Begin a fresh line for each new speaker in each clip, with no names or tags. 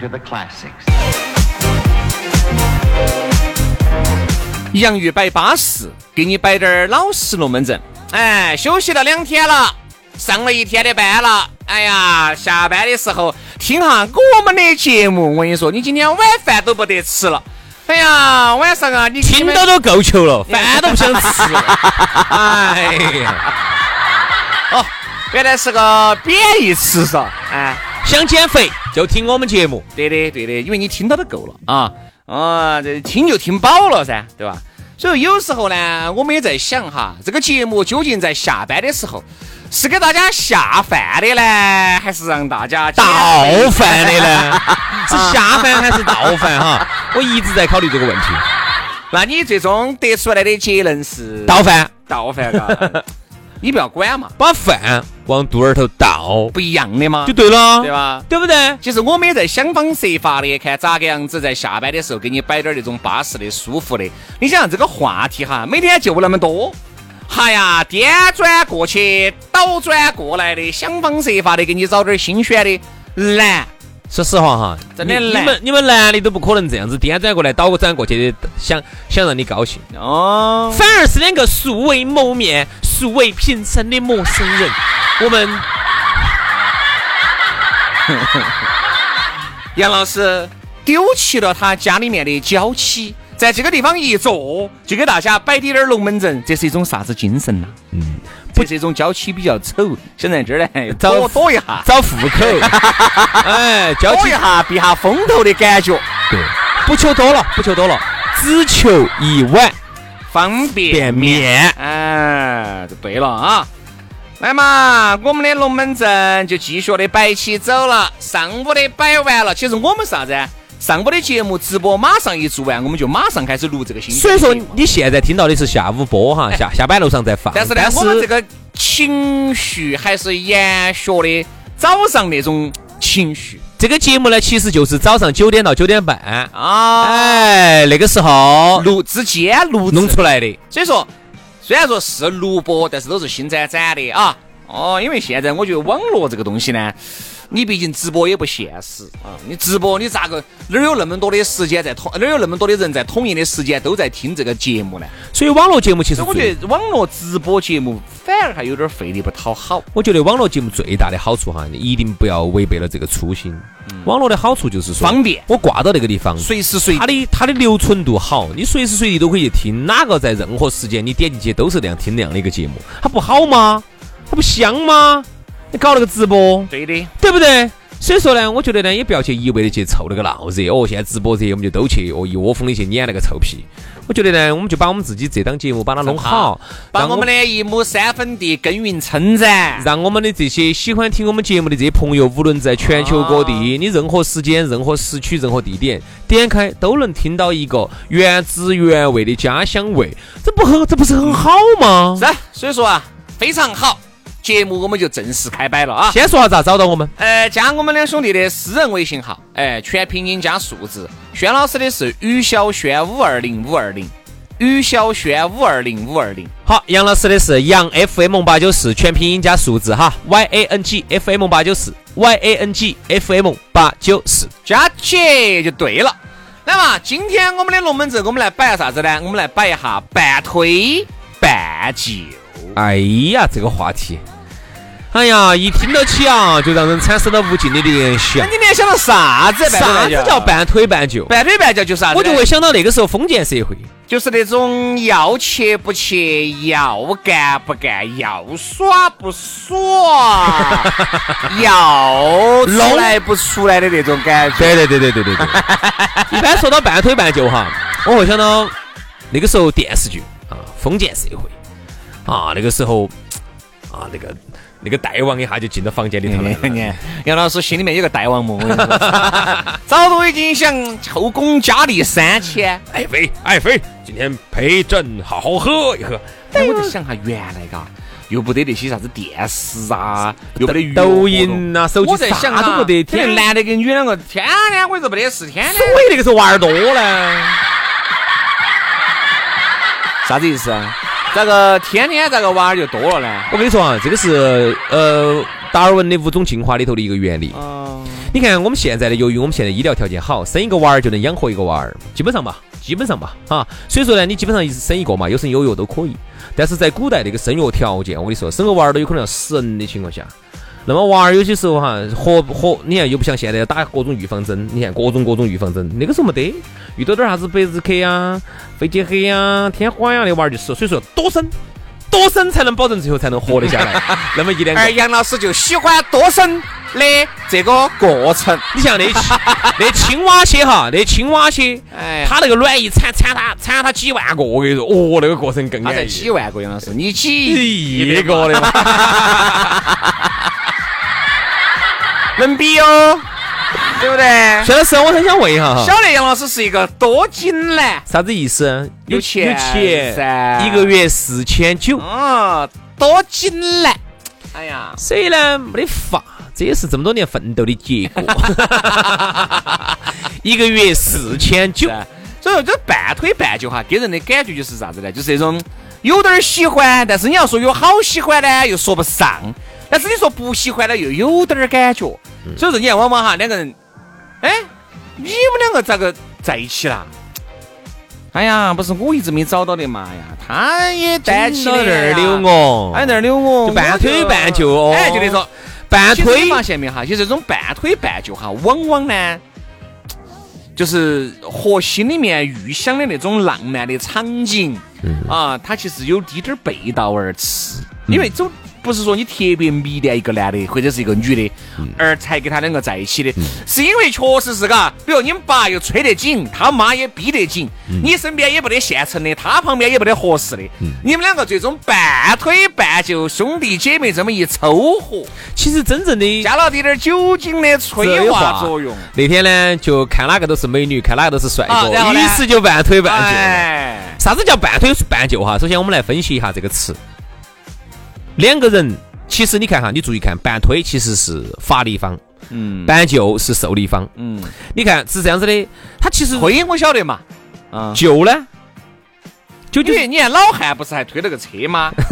To return to the classics.
洋芋摆巴适，给你摆点儿老实龙门阵。哎，休息了两天了，上了一天的班了。哎呀，下班的时候听哈我们的节目，我跟你说，你今天晚饭都不得吃了。哎呀，晚上啊，你
听到都够球了，饭都不想吃。哎呀，
哦，原来是个贬义词嗦。哎，
想减肥 就听我们节目。
对的，对的，因为你听到都够了啊啊，这听就听饱了噻，对吧？所以有时候呢，我们也在想哈，这个节目究竟在下班的时候是给大家下饭的呢，还是让大家
倒饭的呢？是下饭还是倒饭哈？我一直在考虑这个问题。
那你最终得出来的结论是
倒饭，
倒饭嘎，你不要管嘛，
把饭往肚儿头倒，
不一样的嘛，
就对了，
对吧？
对不对？
其实我们也在想方设法的，看咋个样子在下班的时候给你摆点那种巴适的、舒服的。你想这个话题哈，每天就那么多，哈呀，颠转过去、倒转过来的，想方设法的给你找点新鲜的，难。
说实话哈，
真的你
们你们男的都不可能这样子颠转过来、倒转过去的，想想让你高兴，
哦，
反而是两个素未谋面、素未平生的陌生人，我们
杨老师丢弃了他家里面的娇妻，在这个地方一坐，就给大家摆点点龙门阵，这是一种啥子精神呐、嗯，这是一种娇妻比较丑，想在这儿呢 躲躲一下，
找户口，哎，交起
躲一下避下风头的感觉，
对，不求多了，不求多了，只求一碗
方便
便面。
哎，就对了啊。来嘛，我们的龙门阵就继续的摆起走了。上午的摆完了，其实我们啥子？上午的节目直播马上一做完，我们就马上开始录这个新。
所以说你现在听到的是下午播哈，下下班路上再放。
但是呢，我们这个情绪还是延续的早上那种情绪
这个节目呢，其实就是早上九点到九点半，
啊，
哎，那个时候
录之间录
弄出来的。
所以说，虽然说是录播，但是都是新崭崭的啊。哦，因为现在我觉得网络这个东西呢，你毕竟直播也不现实啊。你直播你咋个哪儿有那么多的时间在统，哪儿有那么多的人在统一的时间都在听这个节目呢？
所以网络节目其实
我觉得网络直播节目反而还有点费力不讨好。
我觉得网络节目最大的好处哈，你一定不要违背了这个初心。网络的好处就是说
方便
我挂到那个地方，
随时随地
它的它的留存度好，你随时随地都可以听，哪个在任何时间你点进去都是那样听那样的一个节目，它不好吗？它不香吗？你搞了个直播，
对的，
对不对？所以说呢，我觉得呢，也不要去一味的去凑那个闹热哦。现在直播热，我们就都去哦，一窝蜂的去撵那个臭屁。我觉得呢，我们就把我们自己这档节目把它弄好，
把我们的一亩三分地耕耘称赞。
让我们的这些喜欢听我们节目的这些朋友，无论在全球各地，你任何时间、任何时区、任何地点，点开都能听到一个原汁原味的家乡味，这不很这不是很好吗？
是，所以说啊，非常好。节目我们就正式开摆了啊！
先说下咋找到我们？
呃，加我们两兄弟的私人微信号，哎，全拼音加数字。轩老师的是于小轩五二零五二零，于小轩五二零五二零。
好，杨老师的是杨 FM 八九四，全拼音加数字哈，Y A N G F M 八九四，Y A N G F M 八九四。
加起就对了。那么今天我们的龙门阵，我们来摆下啥子呢？我们来摆一下半推半就。
哎呀，这个话题，哎呀，一听到起啊，就让人产生了无尽的联想
那。你联想到啥子？
啥子叫半推半就？
半推半就？就是啥子？
我就会想到那个时候封建社会，
就是那种要切不切，要干不干，要耍不耍，要出来不出来的那种感觉。
对对对对对对对。一般说到半推半就哈，我会想到那个时候电视剧啊，封建社会啊，那个时候啊，那个那个大王一下就进到房间里头了。
你，杨老师心里面有个大王梦，早都已经想后宫佳丽三千。
爱妃，爱妃，今天陪朕好好喝一喝。
哎，我在想哈，原来嘎，又不得那些啥子电视啊，又不得
抖音呐、手机啥都不得，
天
天
男的跟女两个天天我说没得事，天天
所以那个时候娃儿多呢。
啥子意思啊？咋个天天咋个娃儿就多了呢？
我跟你说啊，这个是呃达尔文的物种进化里头的一个原理。
嗯，
你看我们现在的，由于我们现在医疗条件好，生一个娃儿就能养活一个娃儿，基本上吧，基本上吧，哈。所以说呢，你基本上一生一个嘛，有生有育都可以。但是在古代那个生育条件，我跟你说，生个娃儿都有可能要死人的情况下，那么娃儿有些时候哈，活活，你看又不像现在要打各种预防针，你看各种各种预防针，那个时候没得，遇到点啥子百日咳呀、肺结核呀、天花呀，那娃儿就死。所以说多生。多生才能保证最后才能活得下来，那么一两个。
而杨老师就喜欢多生的这个过程。
你像那 那青蛙些哈，那青蛙些，
哎
它那个卵一产产它产它几万个，我跟你说，哦，那个过程更安逸。
几万个杨老师，你几
亿个的嘛，
能比哦，对不对？
孙老师，我很想问一下哈，
晓得杨老师是一个多金男，
啥子意思？
有钱
有钱
噻
一个月四千九，
嗯，多金男。哎呀，
所以呢没得法，这也是这么多年奋斗的结果。一个月四千九，
所以说这半推半就哈，给人的感觉就是啥子呢？就是那种有点儿喜欢，但是你要说有好喜欢呢，又说不上；但是你说不喜欢呢，又有点儿感觉。所以说你看，往往哈两个人，哎，你们两个咋个在一起啦？哎呀，不是我一直没找到的嘛呀，他也单起
那儿溜我，
哎那儿溜我，
就半推半就。哦
哎，就那种。
半推。
发现没有哈？其实这种半推半就哈，往往呢，就是和心里面预想的那种浪漫的场景，啊，它其实有滴点儿背道而驰，因为总不是说你特别迷恋一个男的或者是一个女的，而才跟他两个在一起的，是因为确实是嘎，比如你们爸又催得紧，他妈也逼得紧，你身边也没得现成的，他旁边也没得合适的，你们两个最终半推半就，兄弟姐妹这么一凑合。
其实真正的
加了点点酒精的催化作用。
那天呢，就看哪个都是美女，看哪个都是帅哥，于是就半推半就。
哎，
啥子叫半推半就哈？首先我们来分析一下这个词。两个人，其实你看哈，你注意看，半推其实是发力方，
嗯
半就，是受力方。
嗯，
你看是这样子的，他其实
推我晓得嘛，啊，
就呢，就就
因为你看老汉不是还推了个车吗？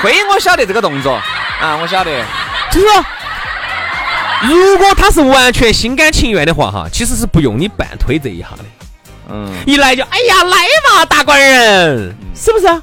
推我晓得这个动作啊，我晓得。
就是说，如果他是完全心甘情愿的话哈，其实是不用你半推这一下的。
嗯，
一来就哎呀来嘛，大官人，是不是啊？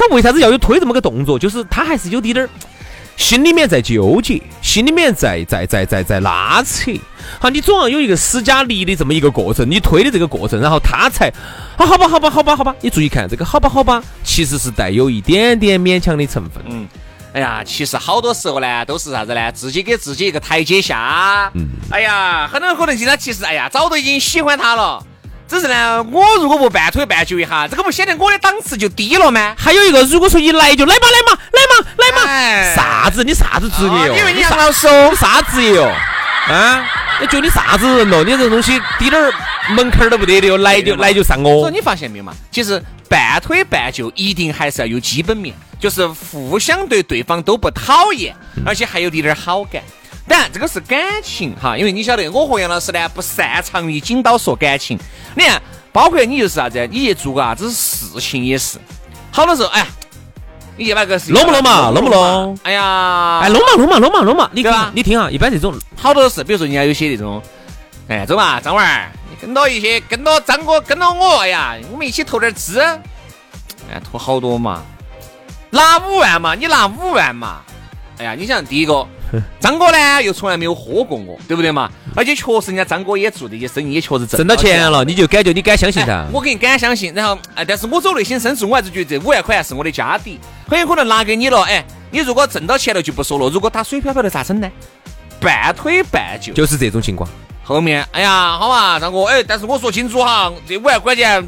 他为啥子要有推这么个动作？就是他还是有滴点儿 心里面在纠结，心里面在在在在在拉扯。好，你总要有一个施加力的这么一个过程，你推的这个过程，然后他才啊，好吧，好吧，好吧，好吧。你注意看这个，好吧，好吧，其实是带有一点点勉强的成分。
嗯，哎呀，其实好多时候呢，都是啥子呢？自己给自己一个台阶下。嗯，哎呀，很多人可能性他其实哎呀，早都已经喜欢他了，只是呢，我如果不半推半就一下，这个不显得我的档次就低了吗？
还有一个，如果说一来就来嘛，来嘛，来嘛，来嘛，
哎
啥子？你啥子职业哦？
因为你杨
啥
老师哦
你，啥职业哦？啊？你觉得你啥子人咯？你这东西滴点儿门槛儿都不得的哟，来就来就上哦。
所以你发现没有嘛？其实半推半就一定还是要有基本面，就是互相对对方都不讨厌，而且还有滴点儿好感。当然，这个是感情哈，因为你晓得，我和杨老师呢不擅长于紧刀说感情。你看，包括你就是啥子，你去做个啥子事情也是，好多时候，哎，你去把个事
弄不弄嘛弄不弄？
哎呀，
哎，弄嘛弄嘛弄嘛弄嘛！你听你听啊，一般这种
好多事，比如说人家有些那种，哎，走嘛，张文儿，你跟到一些，跟到张哥，跟到我，哎呀，我们一起投点资。哎，投好多嘛，拿五万嘛，你拿五万嘛。哎呀，你想第一个，张哥呢又从来没有喝过我，对不对嘛？而且确实人家张哥也做这些生意，也确实挣
挣到钱了，你就感觉你敢相信他
哎。我给你敢相信，然后哎，但是我走内心深处，我还是觉得这五万块钱是我的家底，很有可能拿给你了。哎，你如果挣到钱了就不说了，如果打水漂漂的咋整呢？半推半就。
就是这种情况。
后面，哎呀，好嘛，张哥，哎，但是我说清楚哈，这五万块钱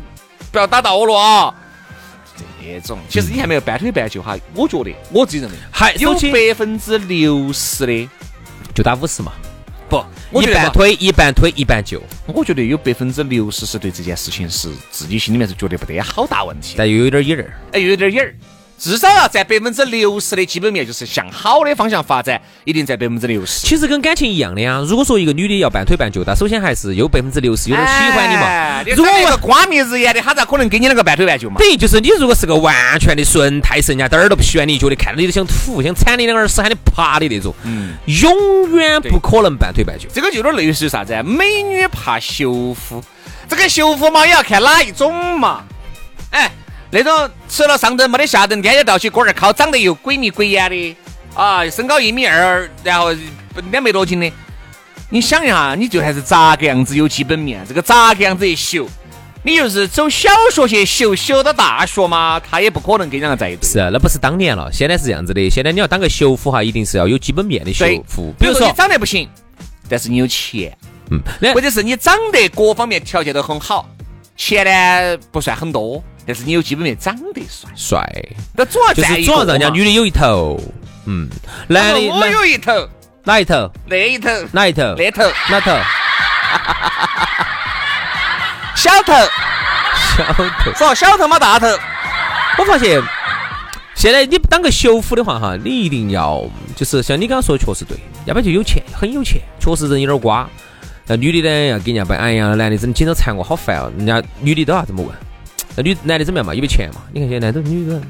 不要打到我了啊。这种，其实你还没有半推半就哈，我觉得我自己认为
还
有百分之六十的
就打五十嘛，
不，我
一半推一半推一半就，
我觉得有百分之六十是对这件事情是自己心里面是觉得不得好大问题，
但又有点瘾儿。
哎，又有点瘾儿。至少要占百分之六十的基本面，就是向好的方向发展，一定占百分之六十。
其实跟感情一样的呀。如果说一个女的要半推半就，她首先还是有百分之六十有点喜欢你嘛。
哎
如果
一个光明日眼的，她咋可能给你那个半推半就嘛？
等于就是你如果是个完全的纯太神，人家点儿都不喜欢你，觉得看到你都想吐，想铲你两耳屎喊你爬的那种，
嗯
永远不可能半推半就。
这个就有点类似于啥子啊？美女怕修夫，这个修夫嘛也要看哪一种嘛。哎，那种吃了上顿没得下顿，天天到起锅儿烤，长得又鬼迷鬼眼的啊，身高一米二，然后两百多斤的，你想一下，你就还是咋个样子有基本面？这个咋个样子一修？你就是走小学去修，修到大学嘛，他也不可能跟人家在一堆。
是啊，那不是当年了，现在是这样子的。现在你要当个修复哈，一定是要有基本面的修复，比如说
你，长得不行，但是你有钱。
嗯，
或者是你长得各方面条件都很好，钱呢不算很多，但是你有基本面，长得帅，
帅，
那主要
就是主要让人家女
的。
有一头，嗯，男的
我
男
有一头，
哪一头？
那一头，
哪一头？
那头，
哪头？
小头，
小头。
说小头嘛大头，
我发现现在你当个修妇的话哈，你一定要就是像你刚刚说的，确实对，要不然就有钱，很有钱，确实人有点瓜。那女的呢，要给人家摆，哎呀，男的真的经常缠我，好烦哦。人家女的都要这么问，那女男的怎么样嘛？有没有钱嘛？你看现在男都女的有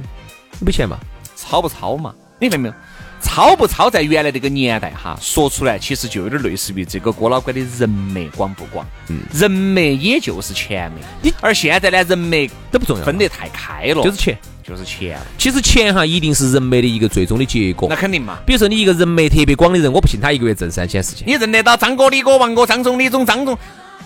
没钱嘛？
超不超嘛？你发现没有？超不超，在原来那个年代哈，说出来其实就有点类似于这个郭老倌的人脉广不广？嗯，人脉也就是钱脉。
你
而现在呢，人脉
都不重要，
分得太开了，
就是钱。
就是钱。
其实钱哈，一定是人脉的一个最终的结果
那。肯定嘛。
比如说你一个人脉特别广的人，我不信他一个月挣三千四千。
你认得到张哥、李哥、王哥、张总、李总、张总，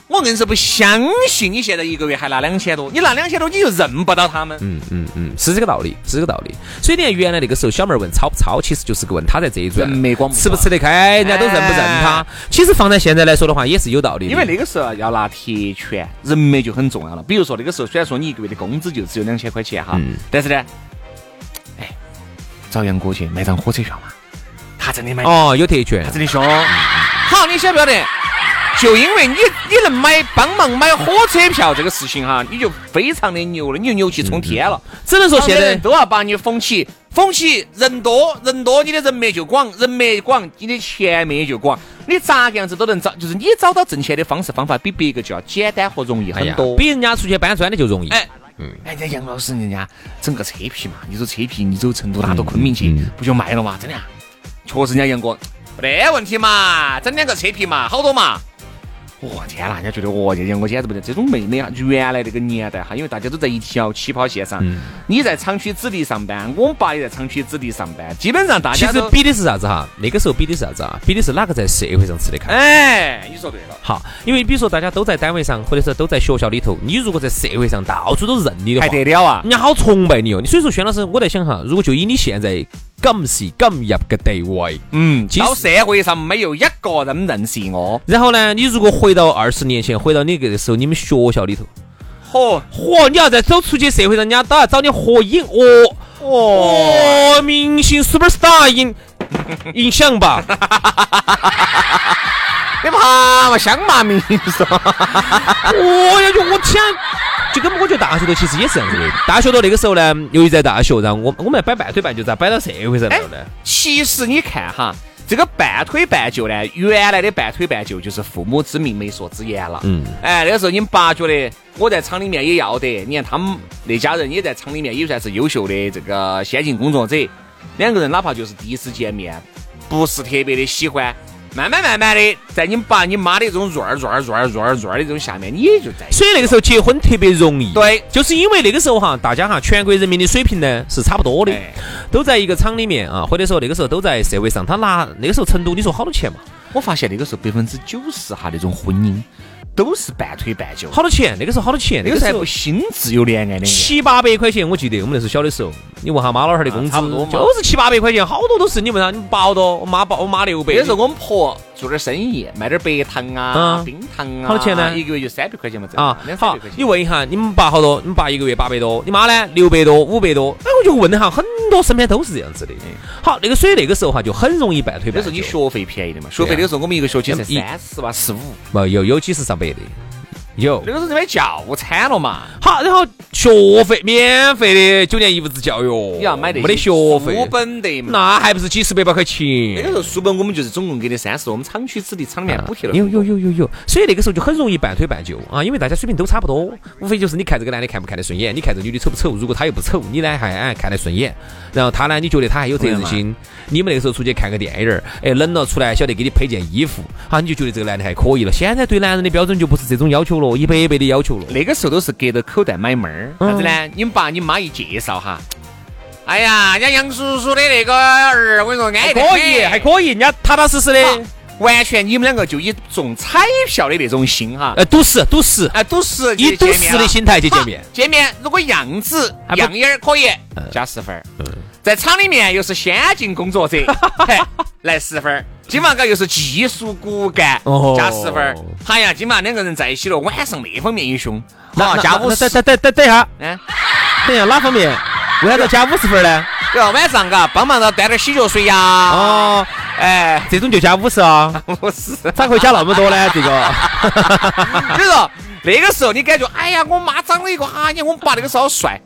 我硬是不相信你现在一个月还拿两千多，你拿两千多你就认不到他们。
嗯嗯嗯，是这个道理，是这个道理。所以你看，原来那个时候小妹儿问超不超，其实就是个问他在这一转吃不吃得开，人家都认不认他
哎。
其实放在现在来说的话，也是有道理的。
因为那个时候要拿铁拳，人脉就很重要了。比如说那个时候，虽然说你一个月的工资就只有两千块钱哈，
嗯
但是呢，哎，找杨哥去买张火车票嘛，他真的买，
哦，有特权
他，真的凶。好，你晓不晓得？就因为你你能买帮忙买火车票这个事情哈，你就非常的牛了，你就牛气冲天了。
只能说现在
人都要把你捧起，捧起人多人多，你的人脉就广，人脉广，你的钱脉也就广。你咋个样子都能找，就是你找到挣钱的方式方法，比别个就要简单和容易很多。
比人家出去搬砖的就容易。
哎，嗯，哎，人家杨老师人家整个车皮嘛，你说车皮，你走成都拿到昆明去，不就卖了嘛？真的啊，确实人家杨哥没得问题嘛，整两个车皮嘛，好多嘛。我、天啦，人家觉得我这杨哥简直不得，这种妹妹啊，原来那个年代哈，因为大家都在一条起跑线上，你在厂区子弟上班，我们爸也在厂区子弟上班，基本上大家，
其实比的是啥子哈？那个时候比的是啥子啊？比的是哪个在社会上吃得开。
哎，你说对了，
好，因为比如说大家都在单位上，或者是都在学校里头，你如果在社会上到处都认你的话
还，得了啊？
人家好崇拜你哦。你所以说，轩老师，我在想哈，如果就以你现在咁是咁入嘅地位，
嗯，到社会上没有一个人认识我，
然后呢，你如果回到二十年前，回到那个时候，你们学校里头，
嚯
嚯，你要再走出去社会上，人家都要找你合影哦。哦，明星 superstar 影影响吧？
你怕嘛？香嘛明 说，
哦呀，就我天，就跟我觉得大学头其实也是这样子的。大学头那个时候呢，由于在大学，然后我我们摆半推半就咋摆到社会上来了呢？
其实你看哈，这个半推半就呢，原来的半推半就就是父母之命，媒妁之言了。
嗯，
哎，那个时候你们爸觉得我在厂里面也要得，你看他们那家人也在厂里面也算是优秀的这个先进工作者，两个人哪怕就是第一次见面，不是特别的喜欢，慢慢慢慢的，在你爸你妈的这种润儿润儿润儿润儿润儿的这种下面，你也就在。
所以那个时候结婚特别容易。
对
就是因为那个时候哈，大家哈，全国人民的水平呢是差不多的
哎，
都在一个厂里面啊，或者说那个时候都在社会上，他拿那个时候成都，你说好多钱嘛？
我发现那个时候百分之九十哈那种婚姻都是半推半就，
好多钱？那个时候好多钱？
那个时候还不新自由恋爱的。
七八百块钱，我记得我们那时候小的时候，你问下妈老汉儿的工资，
啊差不多
就是七八百块钱，好多都是你问他，你八好多，我妈八我妈六百。
那时候我们婆做点生意，卖点白糖啊、
嗯
冰糖啊，
好多钱呢
一个月就三百块钱嘛，
啊
两，三
好
百块，钱。
你问一下，你们爸好多？你们爸一个月八百多，你妈呢六百多、五百多？哎，我就问了哈，很多身边都是这样子的。好，那个所以那个时候哈，就很容易半推半就。
那时候你学费便宜的嘛，学费那个时候我们一个学期才
一
三十吧，十五。
没有有几十上百的，有
那。个时候在买教餐了嘛，
好，然后学费免费的九年义务制教育，
你要买的
没得学费
书
费，
本的嘛。
那还不是几十百把块钱
那个？时候书本我们就是总共给的三十，我们厂区子弟厂里面补贴了。
有有有有有，所以那个时候就很容易半推半就啊，因为大家水平都差不多，无非就是你看这个男的看不看得顺眼，你看这个女的丑不丑，如果她又不丑，你呢还哎看得顺眼，然后他呢你觉得他还有责任心，你们那个时候出去看个电影儿，哎冷了出来晓得给你配件衣服，好你就觉得这个男的还可以了。现在对男人的标准就不是这种要求了，一百倍的要求了。
那个时候都是隔着口袋买妹儿，
嗯。
啥子呢？你们爸你妈一介绍哈，哎呀，人家杨叔叔的那个儿，我跟你说，安逸
可以，还可以，人家踏踏实实的，
完全你们两个就以中彩票的那种心哈，
呃，赌石赌石，
哎，赌石
以赌石的心态去见面。
见面如果样子
样
样眼儿可以，加十分儿。在厂里面又是先进工作者，嘿来十分儿。今晚个又是技术骨干，
哦
加十分儿。哎呀，今晚两个人在一起了，晚上那方面也凶，
那
好加五十
等。等等等一下，
嗯，
等一下哪方面？为啥子要加五十分呢？
对吧？晚上嘎，帮忙到端点洗脚水呀。
哦，
哎，
这种就加五十啊？
五十。
咋会加那么多呢？这个
你说那个时候你感觉，哎呀，我妈长了一个，哎呀，我们爸那个时候好帅。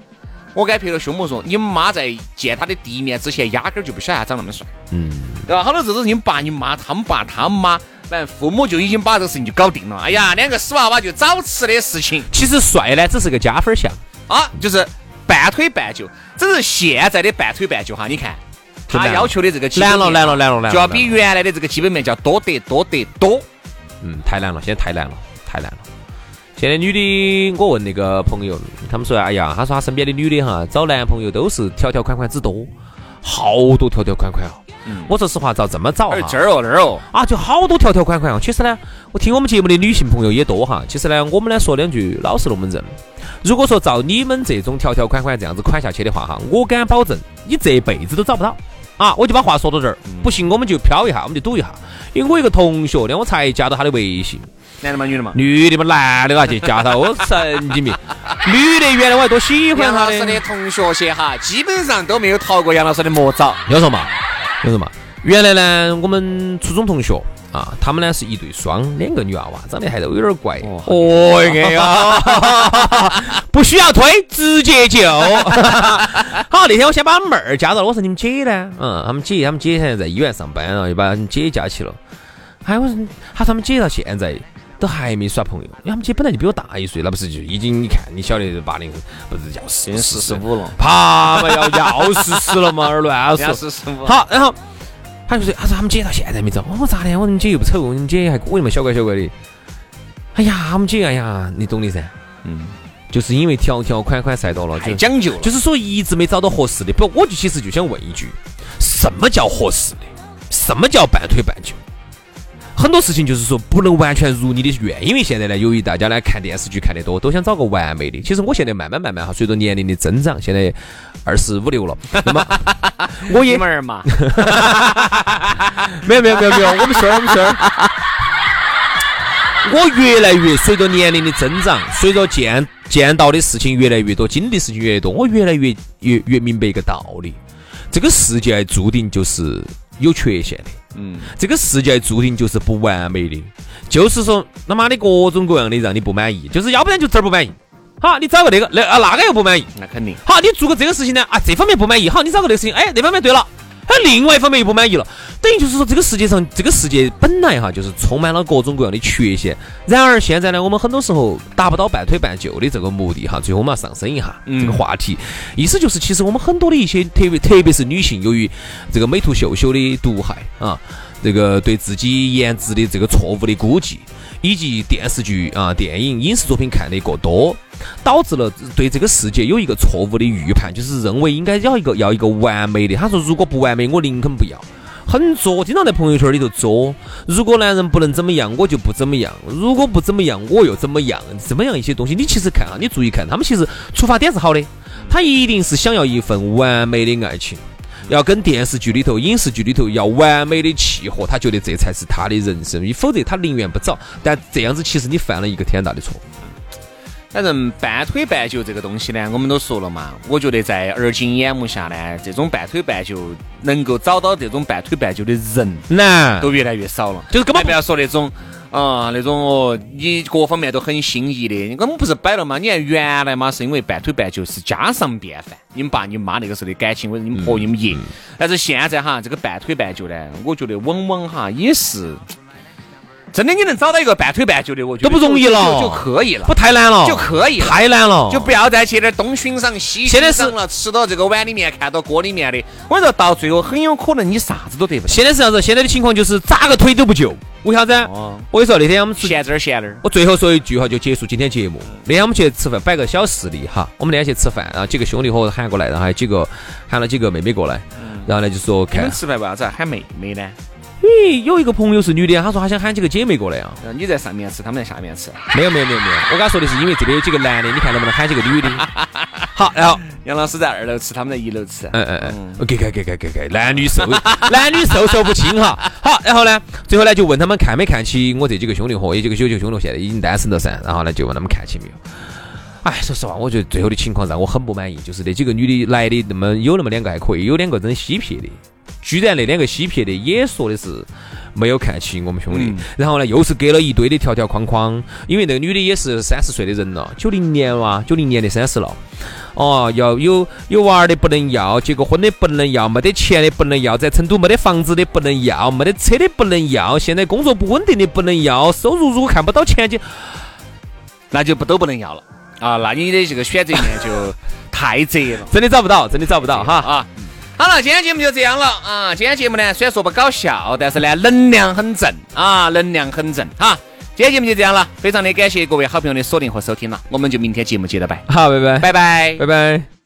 我敢拍着胸脯说，你们妈在见他的第一面之前，压根儿就不晓得他长那么帅，
嗯，
对吧？好多时候都是你们爸、你妈、他们爸、他们妈，反正父母就已经把这个事情就搞定了。哎呀，两个死娃娃就早吃的事情
其实帅呢只是个加分项，
啊，就是半推半就。只是现在的半推半就哈，你看他要求的这个基本
难了难了难了难了，
就要比原来的这个基本面叫多得多得多。
嗯太难了，现在太难了，太难了。现在女的，我问那个朋友，他们说，哎呀，他说他身边的女的哈，找男朋友都是条条款款之多，好多条条款款哦。我说实话，照这么找哈，
而这儿哦那儿哦，
啊，就好多条条款款哦。其实呢，我听我们节目的女性朋友也多哈。其实呢，我们呢说两句老实龙门阵。如果说照你们这种条条款款这样子款下去的话哈，我敢保证你这辈子都找不到。啊，我就把话说到这儿，不信我们就飘一下，我们就赌一下。因为我一个同学呢，我才加到他的微信，
男的嘛？女的嘛？
女的嘛，男的啊去加他，我神经病。女的原来我还多喜欢他
杨老师的同学些哈，基本上都没有逃过杨老师的魔爪。
要说嘛？要说嘛？原来呢，我们初中同学啊，他们呢是一对双，两个女娃娃，长得还都有点怪。哦，哎呀，不需要推，直接就。好，那天我先把妹儿加到了，我说你们姐呢？嗯，他们姐，他们姐现在在医院上班了，又把他们姐加起了。哎，我说，他说他们姐到现在都还没耍朋友，因为他们姐本来就比我大一岁，那不是就已经你看你晓得八零后，不是要四
四十五了，
啪嘛要要四十了嘛，儿乱说。
四十五。
好，然后他就说，他说他们姐到现在没找，我说咋的？我说你姐又不丑，你们姐还可以嘛，小乖小乖的。哎呀，他们姐，哎呀，你懂的噻，
嗯，
就是因为条条款款晒到了，就
太讲究了。
就是说一直没找到合适的。不，我就其实就想问一句，什么叫合适的？什么叫半推半就？很多事情就是说不能完全如你的愿，因为现在呢，由于大家呢看电视剧看得多，都想找个完美的。其实我现在慢慢慢慢哈，随着年龄的增长，现在二十五六了，那么 我也
你们儿嘛，
没有没有没有没有，我们孙儿我们孙儿。我越来越随着年龄的增长，随着见见到的事情越来越多，经历的事情越来越多，我越来越越越明白一个道理：这个世界注定就是有缺陷的，
嗯，
这个世界注定就是不完美的，就是说他妈的各种各样的让你不满意，就是要不然就这儿不满意，好，你找个那个那啊那个又不满意，
那肯定。
好，你做个这个事情呢，啊，这方面不满意，好，你找个这个事情，哎，那方面对了，哎，另外一方面又不满意了，等于就是说，这个世界上，这个世界本来哈就是充满了各种各样的缺陷。然而现在呢，我们很多时候达不到半推半就的这个目的哈。最后我们要上升一下这个话题，意思就是，其实我们很多的一些特别特别是女性，由于这个美图秀秀的毒害啊，这个对自己颜值的这个错误的估计，以及电视剧啊、电影、影视作品看的过多，导致了对这个世界有一个错误的预判，就是认为应该要一个要一个完美的。他说，如果不完美，我宁肯不要。很作，经常在朋友圈里头作。如果男人不能怎么样，我就不怎么样；如果不怎么样，我又怎么样？怎么样一些东西，你其实看啊，你注意看，他们其实出发点是好的，他一定是想要一份完美的爱情，要跟电视剧里头、影视剧里头要完美的契合，他觉得这才是他的人生，否则他宁愿不找。但这样子其实你犯了一个天大的错。
反正半推半就这个东西呢，我们都说了嘛。我觉得在而今眼目下呢，这种半推半就能够找到这种半推半就的人
难，
都越来越少了。
就是根本
不要说那种啊，那种哦，你各方面都很心仪的，我们不是摆了吗？你看原来嘛，是因为半推半就是家常便饭，你们爸你们妈那个时候的感情，或者你们婆你们爷。但是现在哈，这个半推半就呢，我觉得往往哈也是。真的，你能找到一个半推半就的，我觉
得都不容易了，
就可以了，
不太难了，
就可以，
太难了，
就不要再去点东欣赏西欣赏了，吃到这个碗里面，看到锅里面的，我跟你说到最后很有可能你啥子都得不
现在是啥子？现在的情况就是咋个推都不救，为啥子？我跟你说，那天我们
闲这儿闲那儿，
我最后说一句哈就结束今天节目。那天我们去吃饭，摆个小事例哈，我们那天去吃饭，然后几个兄弟伙喊过来，然后还有几个喊了几个妹妹过来，然后呢就说看。
吃饭为啥子喊妹妹呢？
咦，有一个朋友是女的，她说她想喊几个姐妹过来啊。
你在上面吃，他们在下面吃。
没有没有没有没有，我跟她说的是因为这边有几个男的，你看能不能喊几个女的。好，然后
杨老师在二楼吃，他们在一楼吃。
嗯嗯嗯，给给给给给给，男女授男女授受不亲哈。好，然后呢，最后呢就问他们看没看起我这几个兄弟伙，有几个九九兄弟现在已经单身了噻。然后呢就问他们看起没有。哎，说实话，我觉得最后的情况让我很不满意，就是那几个女的来的那么有那么两个还可以，有两个真嬉皮的。居然那两个嬉皮的也说的是没有看起我们兄弟，然后呢又是给了一堆的条条框框，因为那个女的也是三十岁的人了，九零年哇，九零年的三十了，哦，要有有娃儿的不能要，结过婚的不能要，没得钱的不能要，在成都没得房子的不能要，没得车的不能要，现在工作不稳定的不能要，收入如果看不到前景，
那就不都不能要了。啊，那你的这个选择面就太窄了，
真的找不到，真的找不到哈。啊。
好了，今天节目就这样了啊！今天节目呢，虽然说不搞笑，但是呢，能量很正啊，能量很正哈。今天节目就这样了，非常的感谢各位好朋友的锁定和收听了，我们就明天节目接着拜。
好，拜拜，
拜拜，
拜拜。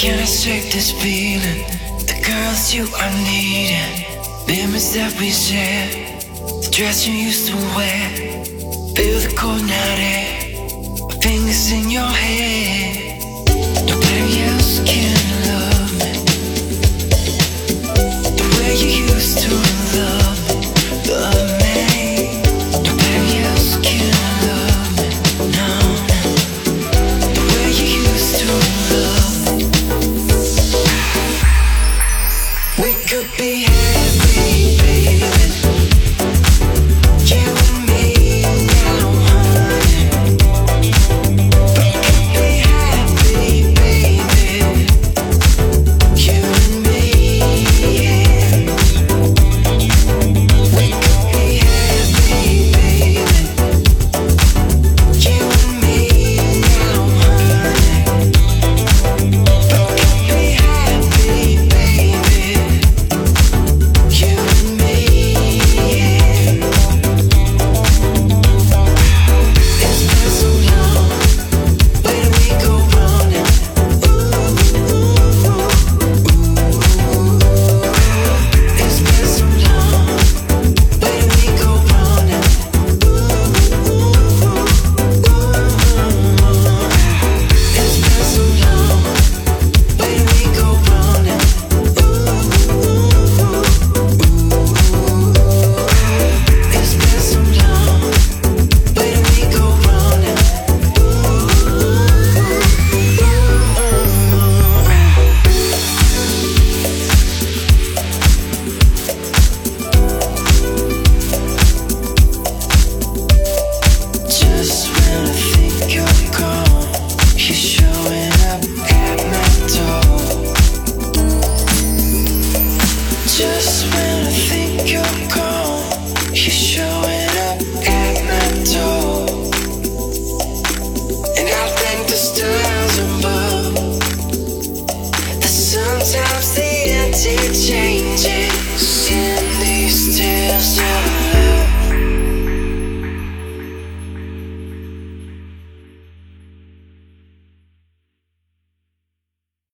Can't shake this feeling. The girls you are needing, The memories that we share, the dress you used to wear. Feel the cold night air, my fingers in your hair. Nobody else can love me the way you used to.